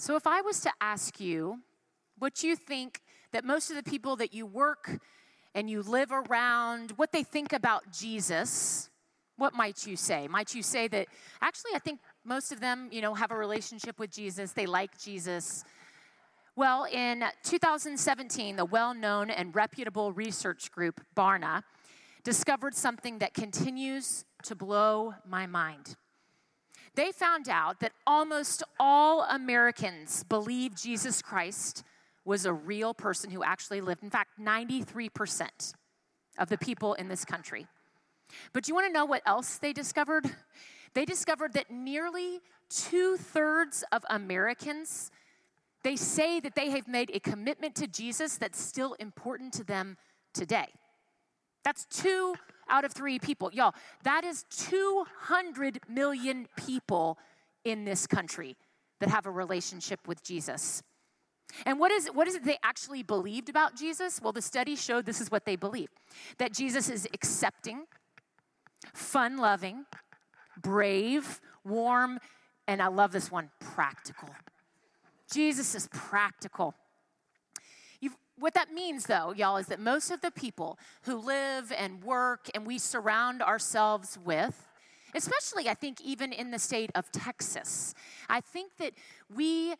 So, if I was to ask you what you think that most of the people that you work and you live around, what they think about Jesus, what might you say? Might you say that actually, I think most of them, you know, have a relationship with Jesus, they like Jesus. Well, in 2017, the well known and reputable research group, Barna, discovered something that continues to blow my mind. They found out that almost all Americans believe Jesus Christ was a real person who actually lived. In fact, 93% of the people in this country. But you want to know what else they discovered? They discovered that nearly two thirds of Americans they say that they have made a commitment to Jesus that's still important to them today. That's two out of three people. Y'all, that is 200 million people in this country that have a relationship with Jesus. And what is, what is it they actually believed about Jesus? Well, the study showed this is what they believe that Jesus is accepting, fun loving, brave, warm, and I love this one practical. Jesus is practical. What that means, though, y'all, is that most of the people who live and work and we surround ourselves with, especially I think even in the state of Texas, I think that we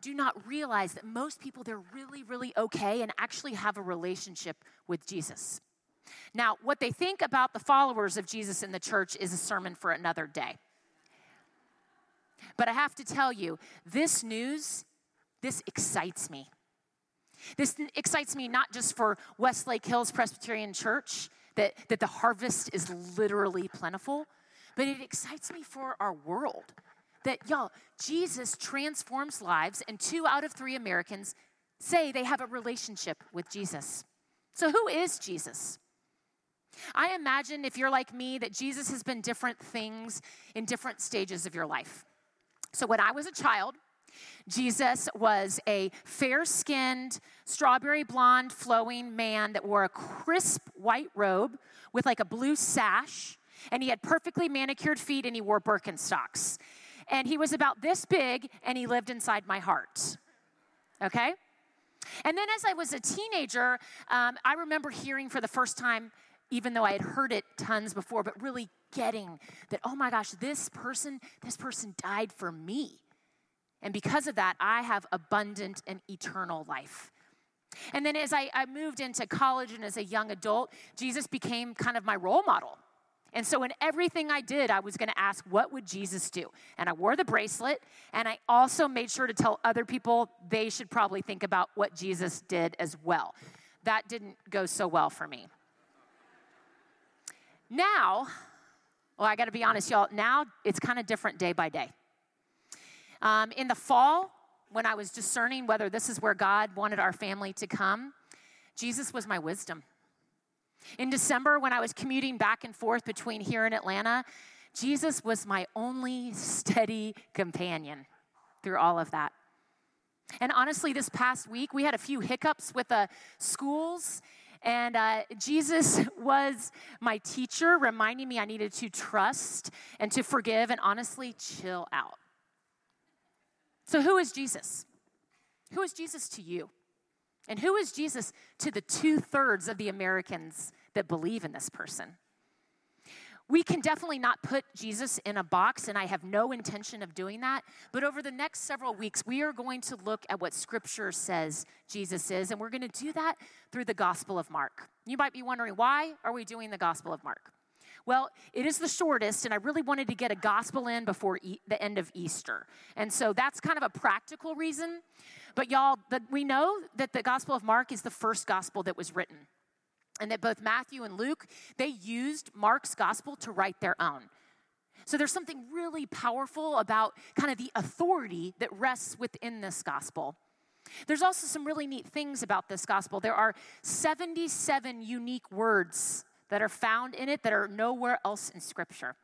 do not realize that most people, they're really, really okay and actually have a relationship with Jesus. Now, what they think about the followers of Jesus in the church is a sermon for another day. But I have to tell you, this news, this excites me. This excites me not just for Westlake Hills Presbyterian Church, that, that the harvest is literally plentiful, but it excites me for our world. That, y'all, Jesus transforms lives, and two out of three Americans say they have a relationship with Jesus. So, who is Jesus? I imagine if you're like me that Jesus has been different things in different stages of your life. So, when I was a child, Jesus was a fair skinned, strawberry blonde, flowing man that wore a crisp white robe with like a blue sash, and he had perfectly manicured feet and he wore Birkenstocks. And he was about this big and he lived inside my heart. Okay? And then as I was a teenager, um, I remember hearing for the first time, even though I had heard it tons before, but really getting that, oh my gosh, this person, this person died for me. And because of that, I have abundant and eternal life. And then as I, I, moved into college and as a young adult, Jesus became kind of my role model. And so in everything I did, I was going to ask, what would Jesus do? And I wore the bracelet, and I also made sure to tell other people they should probably think about what Jesus did as well. That didn't go so well for me. Now, well, I got to be honest, y'all, now it's kind of different day by day. Um, in the fall, when I was discerning whether this is where God wanted our family to come, Jesus was my wisdom. In December, when I was commuting back and forth between here and Atlanta, Jesus was my only steady companion through all of that. And honestly, this past week, we had a few hiccups with the schools, and uh, Jesus was my teacher, reminding me I needed to trust and to forgive and honestly chill out. So, who is Jesus? Who is Jesus to you? And who is Jesus to the two thirds of the Americans that believe in this person? We can definitely not put Jesus in a box, and I have no intention of doing that. But over the next several weeks, we are going to look at what Scripture says Jesus is, and we're going to do that through the Gospel of Mark. You might be wondering, why are we doing the Gospel of Mark? Well, it is the shortest, and I really wanted to get a gospel in before e- the end of Easter. And so that's kind of a practical reason. But y'all, the, we know that the Gospel of Mark is the first gospel that was written. And that both Matthew and Luke, they used Mark's gospel to write their own. So there's something really powerful about kind of the authority that rests within this gospel. There's also some really neat things about this gospel. There are 77 unique words that are found in it that are nowhere else in Scripture.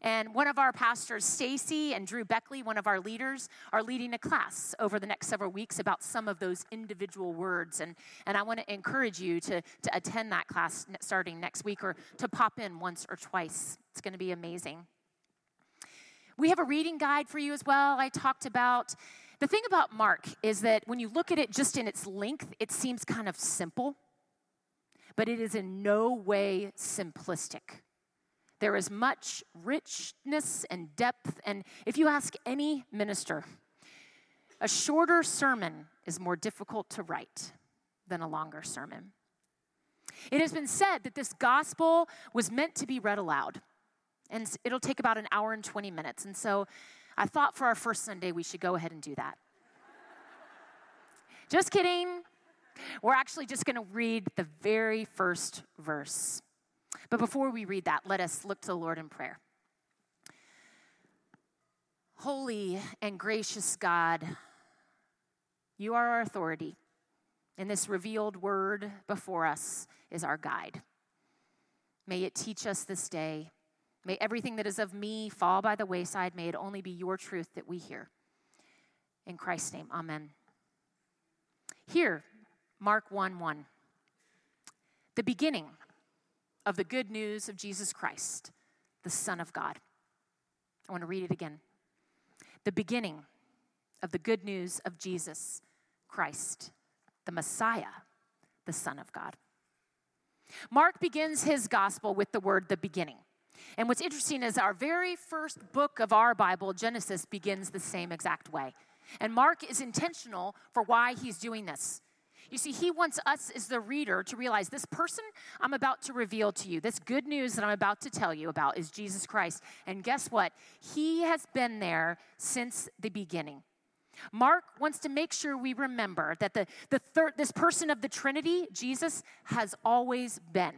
And one of our pastors, Stacy and Drew Beckley, one of our leaders, are leading a class over the next several weeks about some of those individual words. And, and I want to encourage you to, to attend that class starting next week or to pop in once or twice. It's going to be amazing. We have a reading guide for you as well. I talked about The thing about Mark is that when you look at it just in its length, it seems kind of simple, but it is in no way simplistic. There is much richness and depth, and if you ask any minister, a shorter sermon is more difficult to write than a longer sermon. It has been said that this gospel was meant to be read aloud, and it'll take about an hour and 20 minutes. And so I thought for our first Sunday, we should go ahead and do that. just kidding. We're actually just going to read the very first verse. But before we read that, let us look to the Lord in prayer. Holy and gracious God, you are our authority, and this revealed word before us is our guide. May it teach us this day May everything that is of me fall by the wayside. May it only be your truth that we hear. In Christ's name, amen. Here, Mark 1 1. The beginning of the good news of Jesus Christ, the Son of God. I want to read it again. The beginning of the good news of Jesus Christ, the Messiah, the Son of God. Mark begins his gospel with the word the beginning. And what's interesting is our very first book of our Bible, Genesis, begins the same exact way. And Mark is intentional for why he's doing this. You see, he wants us as the reader to realize this person I'm about to reveal to you, this good news that I'm about to tell you about is Jesus Christ. And guess what? He has been there since the beginning. Mark wants to make sure we remember that the, the third, this person of the Trinity, Jesus, has always been.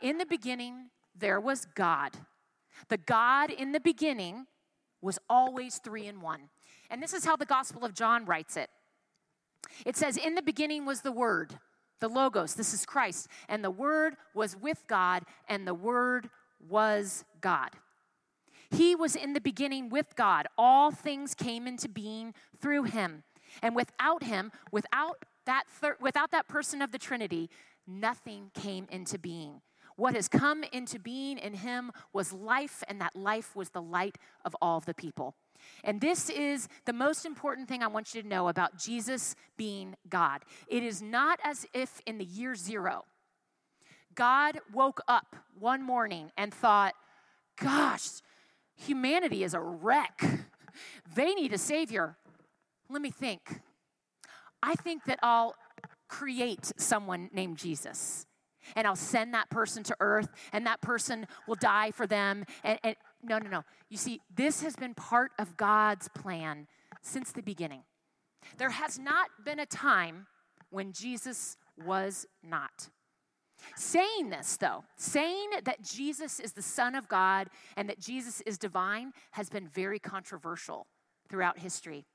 In the beginning, there was God. The God in the beginning was always three in one. And this is how the Gospel of John writes it it says, In the beginning was the Word, the Logos, this is Christ, and the Word was with God, and the Word was God. He was in the beginning with God. All things came into being through him. And without him, without that, thir- without that person of the Trinity, nothing came into being. What has come into being in him was life, and that life was the light of all the people. And this is the most important thing I want you to know about Jesus being God. It is not as if in the year zero, God woke up one morning and thought, gosh, humanity is a wreck. They need a savior. Let me think. I think that I'll create someone named Jesus and I'll send that person to earth, and that person will die for them. And, and no, no, no. You see, this has been part of God's plan since the beginning. There has not been a time when Jesus was not. Saying this, though, saying that Jesus is the Son of God and that Jesus is divine has been very controversial throughout history.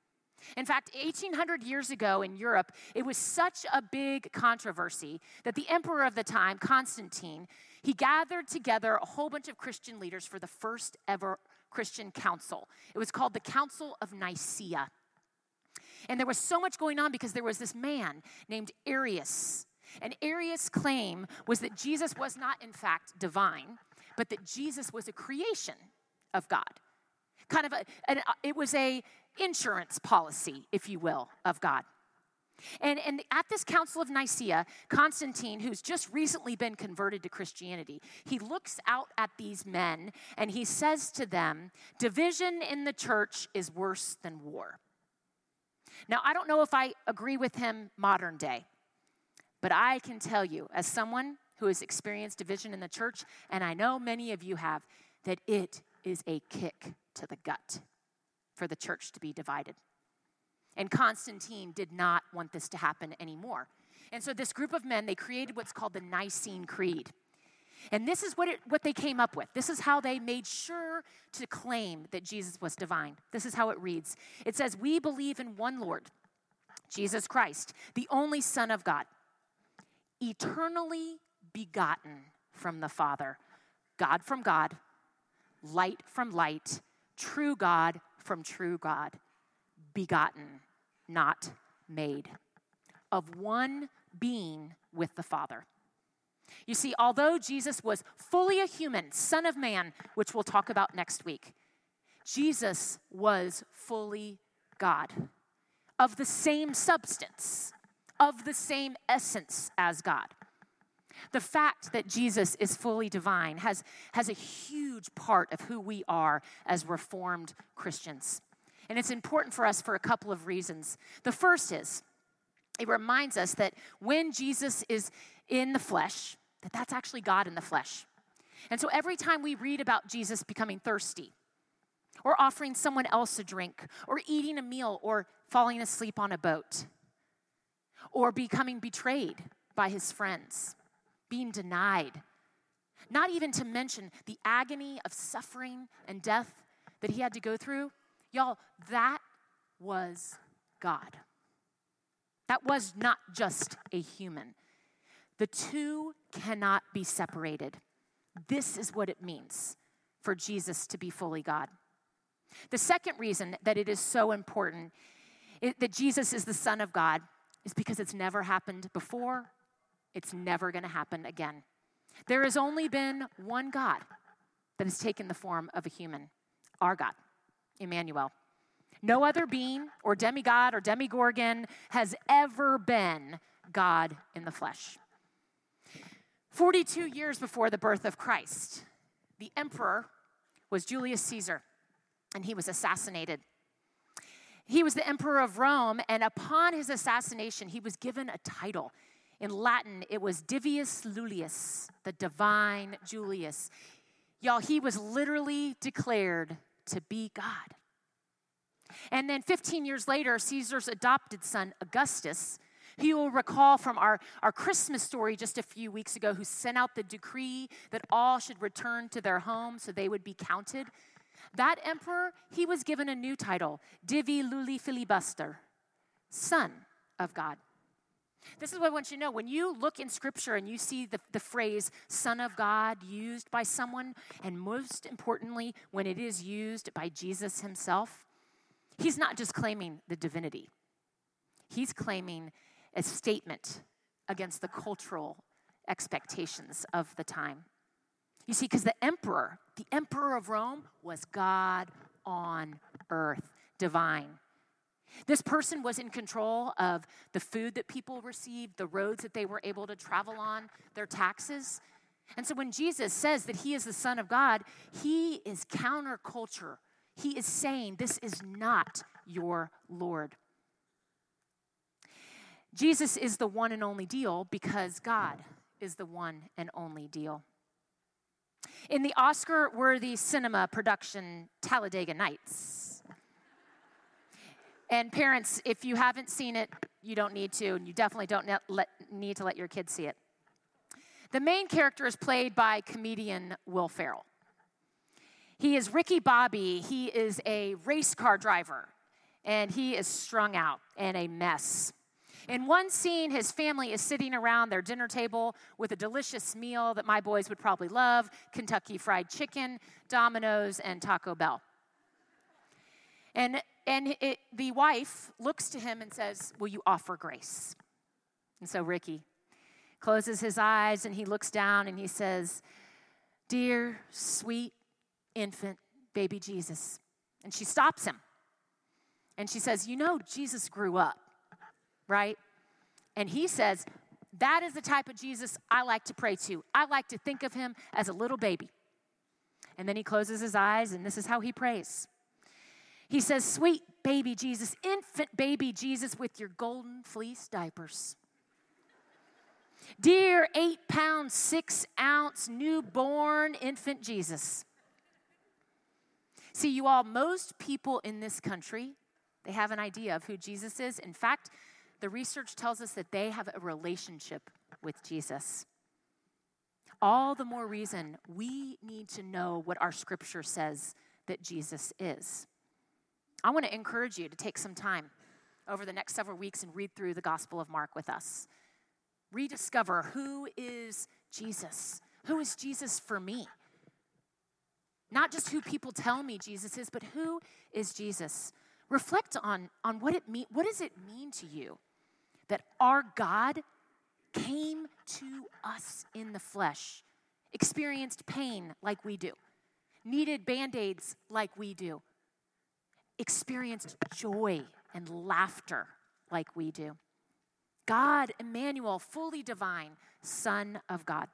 In fact, 1800 years ago in Europe, it was such a big controversy that the emperor of the time, Constantine, he gathered together a whole bunch of Christian leaders for the first ever Christian council. It was called the Council of Nicaea. And there was so much going on because there was this man named Arius. And Arius' claim was that Jesus was not, in fact, divine, but that Jesus was a creation of God. Kind of a, an, uh, it was a insurance policy, if you will, of God. And, and at this Council of Nicaea, Constantine, who's just recently been converted to Christianity, he looks out at these men and he says to them, Division in the church is worse than war. Now, I don't know if I agree with him modern day, but I can tell you, as someone who has experienced division in the church, and I know many of you have, that it is a kick to the gut for the church to be divided. And Constantine did not want this to happen anymore. And so this group of men, they created what's called the Nicene Creed. And this is what, it, what they came up with. This is how they made sure to claim that Jesus was divine. This is how it reads It says, We believe in one Lord, Jesus Christ, the only Son of God, eternally begotten from the Father, God from God, light from light, true God from true God, begotten, not made, of one being with the Father. You see, although Jesus was fully a human, Son of Man, which we'll talk about next week, Jesus was fully God. of the same substance, of the same essence as God. The fact that Jesus is fully divine has, has a huge part of who we are as Reformed Christians. And it's important for us for a couple of reasons. The first is it reminds us that when Jesus is in the flesh, that that's actually God in the flesh. And so every time we read about Jesus becoming thirsty, or offering someone else a drink, or eating a meal, or falling asleep on a boat, or becoming betrayed by his friends, being denied. Not even to mention the agony of suffering and death that he had to go through. Y'all, that was God. That was not just a human. The two cannot be separated. This is what it means for Jesus to be fully God. The second reason that it is so important that Jesus is the Son of God is because it's never happened before it's never going to happen again. There has only been one God that has taken the form of a human, our God, Emmanuel. No other being or demigod or demigorgon has ever been God in the flesh. 42 years before the birth of Christ, the emperor was Julius Caesar, and he was assassinated. He was the emperor of Rome, and upon his assassination, he was given a title. In Latin, it was Divius Iulius, the divine Julius. Y'all, he was literally declared to be God. And then 15 years later, Caesar's adopted son, Augustus, who you will recall from our, our Christmas story just a few weeks ago, who sent out the decree that all should return to their home so they would be counted. That emperor, he was given a new title, Divi Iuli Filibuster, Son of God. This is what I want you to know. When you look in scripture and you see the, the phrase Son of God used by someone, and most importantly, when it is used by Jesus himself, he's not just claiming the divinity, he's claiming a statement against the cultural expectations of the time. You see, because the emperor, the emperor of Rome, was God on earth, divine. This person was in control of the food that people received, the roads that they were able to travel on, their taxes. And so when Jesus says that he is the Son of God, he is counterculture. He is saying, This is not your Lord. Jesus is the one and only deal because God is the one and only deal. In the Oscar worthy cinema production Talladega Nights, and parents, if you haven't seen it, you don't need to, and you definitely don't need to let your kids see it. The main character is played by comedian Will Ferrell. He is Ricky Bobby. He is a race car driver, and he is strung out and a mess. In one scene, his family is sitting around their dinner table with a delicious meal that my boys would probably love Kentucky Fried Chicken, Domino's, and Taco Bell. And and it, the wife looks to him and says, Will you offer grace? And so Ricky closes his eyes and he looks down and he says, Dear, sweet infant baby Jesus. And she stops him. And she says, You know, Jesus grew up, right? And he says, That is the type of Jesus I like to pray to. I like to think of him as a little baby. And then he closes his eyes, and this is how he prays he says, Sweet baby Jesus, infant baby Jesus with your golden fleece diapers. Dear eight pound, six ounce newborn infant Jesus. See, you all, most people in this country, they have an idea of who Jesus is. In fact, the research tells us that they have a relationship with Jesus. All the more reason we need to know what our scripture says that Jesus is. I want to encourage you to take some time over the next several weeks and read through the Gospel of Mark with us. Rediscover who is Jesus? Who is Jesus for me? Not just who people tell me Jesus is, but who is Jesus? Reflect on, on what it mean, what does it mean to you that our God came to us in the flesh, experienced pain like we do, needed band-aids like we do, experienced joy and laughter like we do. God, Emmanuel, fully divine, Son of God.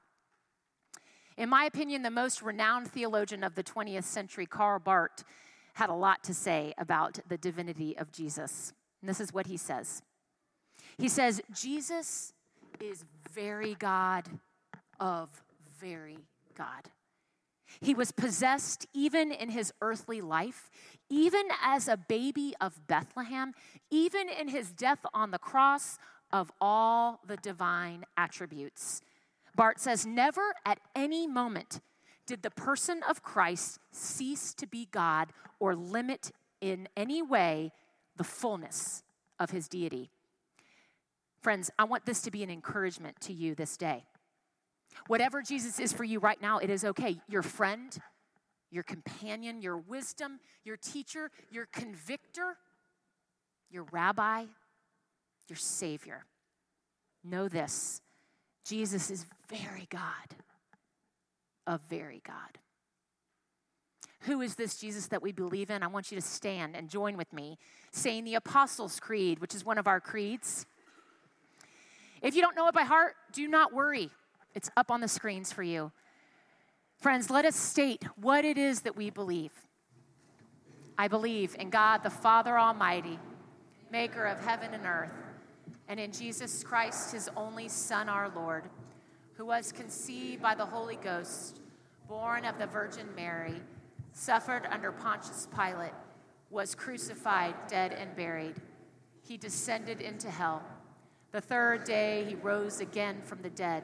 In my opinion, the most renowned theologian of the 20th century, Karl Barth, had a lot to say about the divinity of Jesus. And this is what he says He says, Jesus is very God of very God. He was possessed even in his earthly life, even as a baby of Bethlehem, even in his death on the cross, of all the divine attributes. Barth says, Never at any moment did the person of Christ cease to be God or limit in any way the fullness of his deity. Friends, I want this to be an encouragement to you this day. Whatever Jesus is for you right now, it is okay. Your friend, your companion, your wisdom, your teacher, your convictor, your rabbi, your Savior. Know this Jesus is very God, a very God. Who is this Jesus that we believe in? I want you to stand and join with me saying the Apostles' Creed, which is one of our creeds. If you don't know it by heart, do not worry. It's up on the screens for you. Friends, let us state what it is that we believe. I believe in God the Father Almighty, maker of heaven and earth, and in Jesus Christ, his only Son, our Lord, who was conceived by the Holy Ghost, born of the Virgin Mary, suffered under Pontius Pilate, was crucified, dead, and buried. He descended into hell. The third day he rose again from the dead